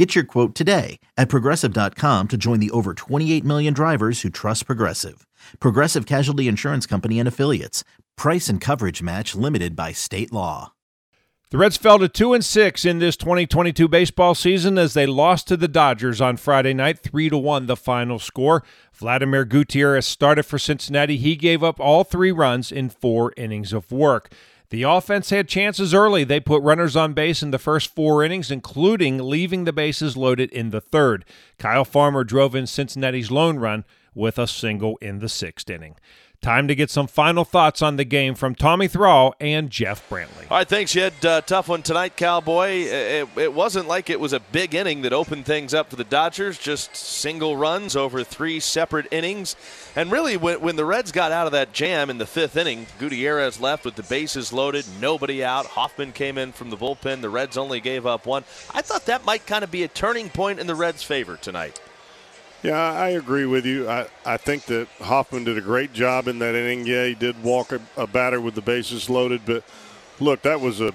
Get your quote today at progressive.com to join the over 28 million drivers who trust Progressive. Progressive Casualty Insurance Company and Affiliates. Price and coverage match limited by state law. The Reds fell to 2 and 6 in this 2022 baseball season as they lost to the Dodgers on Friday night, 3 to 1 the final score. Vladimir Gutierrez started for Cincinnati. He gave up all 3 runs in 4 innings of work. The offense had chances early. They put runners on base in the first four innings, including leaving the bases loaded in the third. Kyle Farmer drove in Cincinnati's lone run with a single in the sixth inning. Time to get some final thoughts on the game from Tommy Thrall and Jeff Brantley. All right, thanks. You had a tough one tonight, Cowboy. It, it, wasn't like it was a big inning that opened things up for the Dodgers, just single runs over three separate innings. And really, when, when the Reds got out of that jam in the fifth inning, Gutierrez left with the bases loaded, nobody out. Hoffman came in from the bullpen. The Reds only gave up one. I thought that might kind of be a turning point in the Reds' favor tonight. Yeah, I agree with you. I, I think that Hoffman did a great job in that inning. Yeah, he did walk a, a batter with the bases loaded, but look, that was a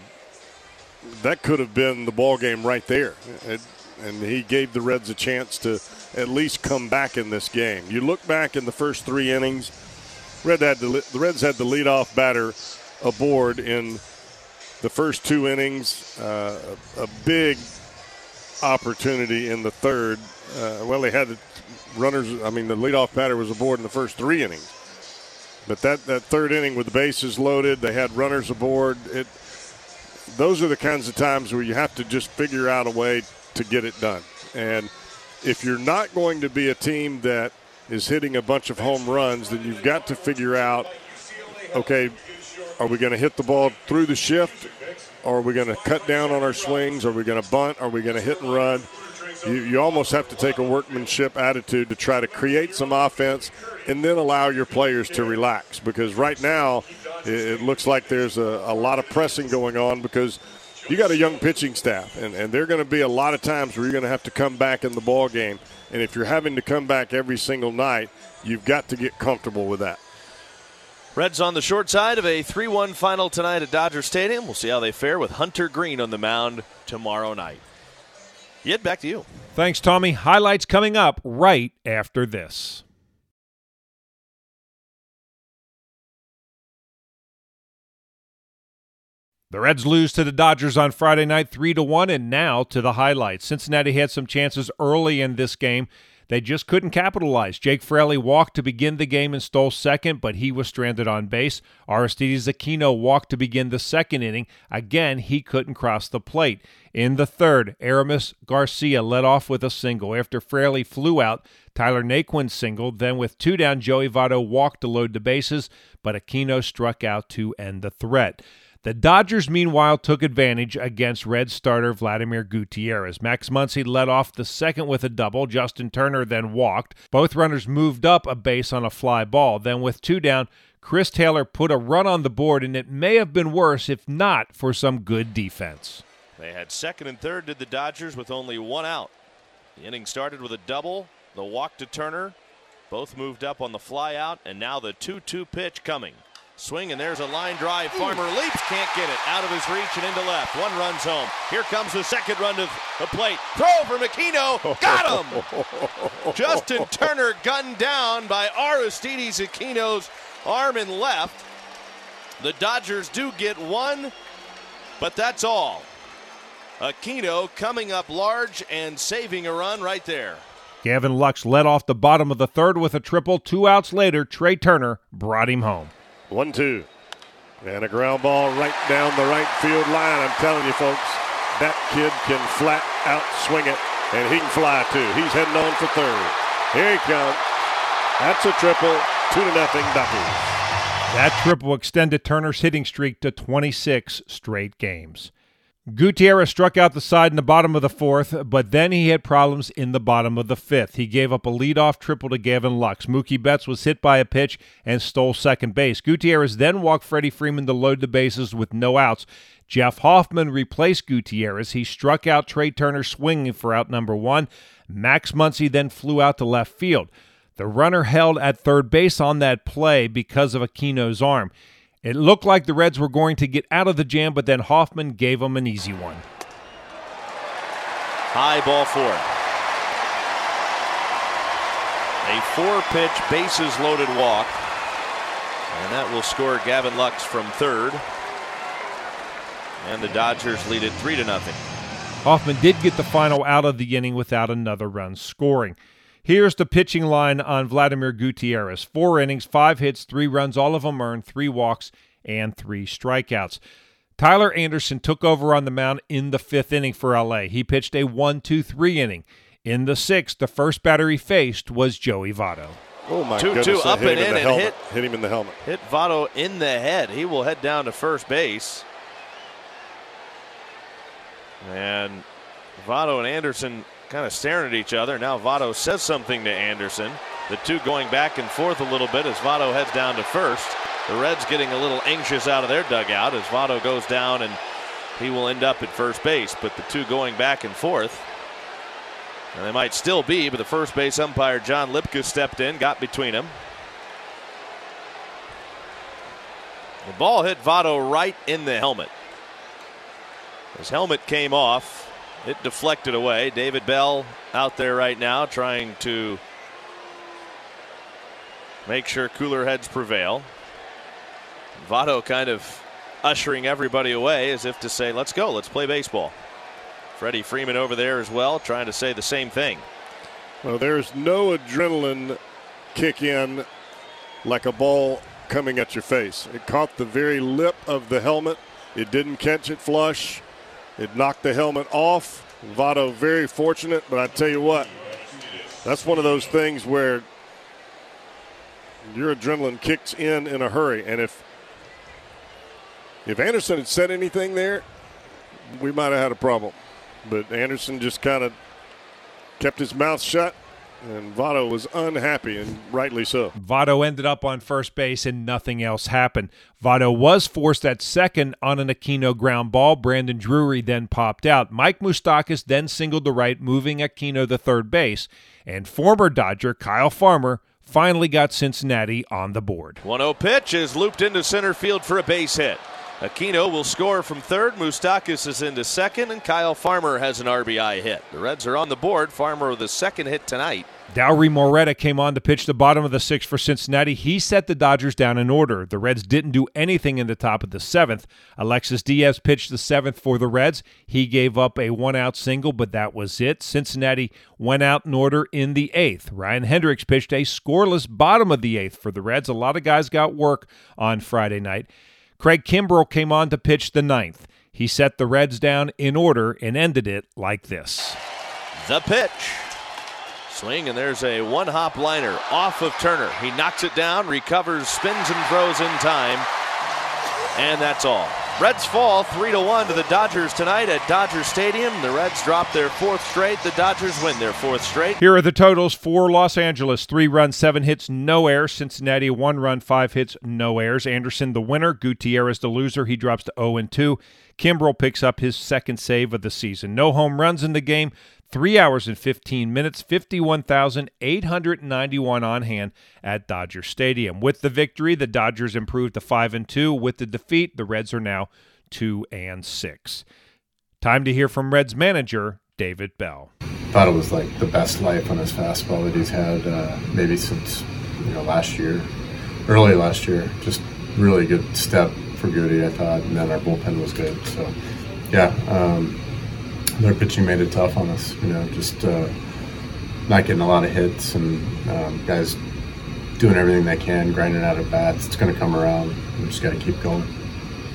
that could have been the ball game right there. It, and he gave the Reds a chance to at least come back in this game. You look back in the first three innings, Red had the, the Reds had the leadoff batter aboard in the first two innings. Uh, a, a big opportunity in the third. Uh, well, they had the runners. I mean, the leadoff batter was aboard in the first three innings, but that that third inning with the bases loaded, they had runners aboard. It. Those are the kinds of times where you have to just figure out a way to get it done. And if you're not going to be a team that is hitting a bunch of home runs, then you've got to figure out, okay, are we going to hit the ball through the shift? Are we going to cut down on our swings? Are we going to bunt? Are we going to hit and run? You, you almost have to take a workmanship attitude to try to create some offense and then allow your players to relax because right now it, it looks like there's a, a lot of pressing going on because you got a young pitching staff and, and there are going to be a lot of times where you're going to have to come back in the ball game and if you're having to come back every single night you've got to get comfortable with that Reds on the short side of a 3 1 final tonight at Dodger Stadium. We'll see how they fare with Hunter Greene on the mound tomorrow night. Yet back to you. Thanks, Tommy. Highlights coming up right after this. The Reds lose to the Dodgers on Friday night 3 to 1 and now to the highlights. Cincinnati had some chances early in this game they just couldn't capitalize. Jake Fraley walked to begin the game and stole second, but he was stranded on base. Aristides Aquino walked to begin the second inning. Again, he couldn't cross the plate. In the third, Aramis Garcia led off with a single. After Fraley flew out, Tyler Naquin singled. Then, with two down, Joey Votto walked to load the bases, but Aquino struck out to end the threat. The Dodgers, meanwhile, took advantage against Red starter Vladimir Gutierrez. Max Muncy led off the second with a double. Justin Turner then walked. Both runners moved up a base on a fly ball. Then, with two down, Chris Taylor put a run on the board, and it may have been worse if not for some good defense. They had second and third, did the Dodgers, with only one out. The inning started with a double, the walk to Turner. Both moved up on the fly out, and now the 2 2 pitch coming. Swing and there's a line drive. Farmer leaps, can't get it. Out of his reach and into left. One runs home. Here comes the second run to the plate. Throw for Aquino. Got him! Justin Turner gunned down by Aristides Aquino's arm and left. The Dodgers do get one, but that's all. Aquino coming up large and saving a run right there. Gavin Lux led off the bottom of the third with a triple. Two outs later, Trea Turner brought him home. One, two. And a ground ball right down the right field line. I'm telling you, folks, that kid can flat out swing it, and he can fly too. He's heading on for third. Here he comes. That's a triple. Two to nothing, Duckies. That triple extended Turner's hitting streak to 26 straight games. Gutierrez struck out the side in the bottom of the fourth, but then he had problems in the bottom of the fifth. He gave up a leadoff triple to Gavin Lux. Mookie Betts was hit by a pitch and stole second base. Gutierrez then walked Freddie Freeman to load the bases with no outs. Jeff Hoffman replaced Gutierrez. He struck out Trea Turner swinging for out number one. Max Muncy then flew out to left field. The runner held at third base on that play because of Aquino's arm. It looked like the Reds were going to get out of the jam, but then Hoffman gave them an easy one. High ball four. A four pitch bases loaded walk. And that will score Gavin Lux from third. And the Dodgers lead it three to nothing. Hoffman did get the final out of the inning without another run scoring. Here's the pitching line on Vladimir Gutierrez. Four innings, five hits, three runs, all of them earned, three walks, and three strikeouts. Tyler Anderson took over on the mound in the fifth inning for LA. He pitched a 1 2 3 inning. In the sixth, the first batter he faced was Joey Votto. Oh my two, goodness! Two up hit and in, in and helmet. hit hit him in the helmet. Hit Votto in the head. He will head down to first base. And Votto and Anderson kind of staring at each other. Now Votto says something to Anderson. The two going back and forth a little bit as Votto heads down to first. The Reds getting a little anxious out of their dugout as Votto goes down and he will end up at first base. But the two going back and forth. And they might still be, but the first base umpire John Libka stepped in, got between them. The ball hit Votto right in the helmet. His helmet came off. It deflected away. David Bell out there right now trying to make sure cooler heads prevail. Votto kind of ushering everybody away as if to say, let's go, let's play baseball. Freddie Freeman over there as well, trying to say the same thing. Well, there's no adrenaline kick in like a ball coming at your face. It caught the very lip of the helmet. It didn't catch it flush. It knocked the helmet off. Votto very fortunate, but I tell you what, that's one of those things where your adrenaline kicks in in a hurry. And if if Anderson had said anything there, we might have had a problem. But Anderson just kind of kept his mouth shut, and Votto was unhappy, and rightly so. Votto ended up on first base, and nothing else happened. Votto was forced at second on an Aquino ground ball. Brandon Drury then popped out. Mike Moustakas then singled to right, moving Aquino to third base. And former Dodger Kyle Farmer finally got Cincinnati on the board. 1 0 pitch is looped into center field for a base hit. Aquino will score from third. Moustakas is into second, and Kyle Farmer has an RBI hit. The Reds are on the board. Farmer with the second hit tonight. Dauri Moreta came on to pitch the bottom of the sixth for Cincinnati. He set the Dodgers down in order. The Reds didn't do anything in the top of the seventh. Alexis Diaz pitched the seventh for the Reds. He gave up a one out single, but that was it. Cincinnati went out in order in the eighth. Ryan Hendrix pitched a scoreless bottom of the eighth for the Reds. A lot of guys got work on Friday night. Craig Kimbrel came on to pitch the ninth. He set the Reds down in order and ended it like this. The pitch. Swing, and there's a one hop liner off of Turner. He knocks it down, recovers, spins, and throws in time. And that's all. Reds fall 3 to 1 to the Dodgers tonight at Dodger Stadium. The Reds drop their fourth straight. The Dodgers win their fourth straight. Here are the totals for Los Angeles three runs, seven hits, no errors. Cincinnati, one run, five hits, no errors. Anderson, the winner. Gutierrez, the loser. He drops to 0 and 2. Kimbrel picks up his second save of the season. No home runs in the game. Three hours and 15 minutes, 51,891 on hand at Dodger Stadium. With the victory, the Dodgers improved to 5 and 2. With the defeat, the Reds are now 2 and 6. Time to hear from Reds manager David Bell. Thought it was like the best life on his fastball that he's had uh, maybe since you know last year, early last year. Just really good step for Goody, I thought, and then our bullpen was good. So, yeah, um, their pitching made it tough on us. You know, just uh, not getting a lot of hits and um, guys doing everything they can, grinding out at bats. It's going to come around. We just got to keep going.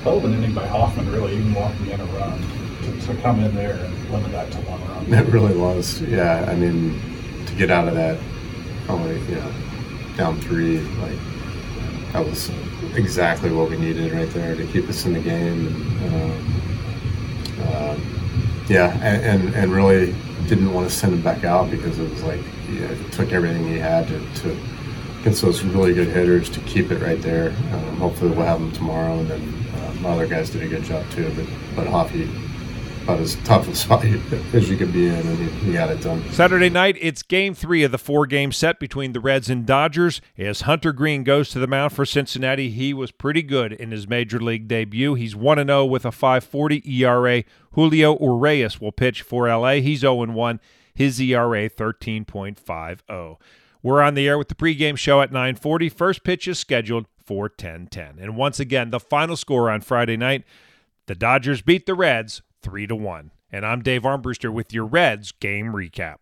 Hell of an inning by Hoffman, really, even walking in a run to, to come in there and limit that to one run. It really was. Yeah, I mean, to get out of that, only you know, down three, like that was exactly what we needed right there to keep us in the game. And, uh, uh, Yeah, and, and, and really didn't want to send him back out because it was like you know, it took everything he had to, to against those really good hitters to keep it right there. Um, hopefully we'll have him tomorrow, and then uh, my other guys did a good job too. But but Hoffy about as tough a spot as you could be in, and he, it done. Saturday night, it's game three of the four game set between the Reds and Dodgers. As Hunter Greene goes to the mound for Cincinnati, he was pretty good in his major league debut. He's 1 0 with a 540 ERA. Julio Urias will pitch for LA. He's 0 1, his ERA 13.50. We're on the air with the pregame show at 940. First pitch is scheduled for 1010. And once again, the final score on Friday night the Dodgers beat the Reds 3 to 1. And I'm Dave Armbruster with your Reds game recap.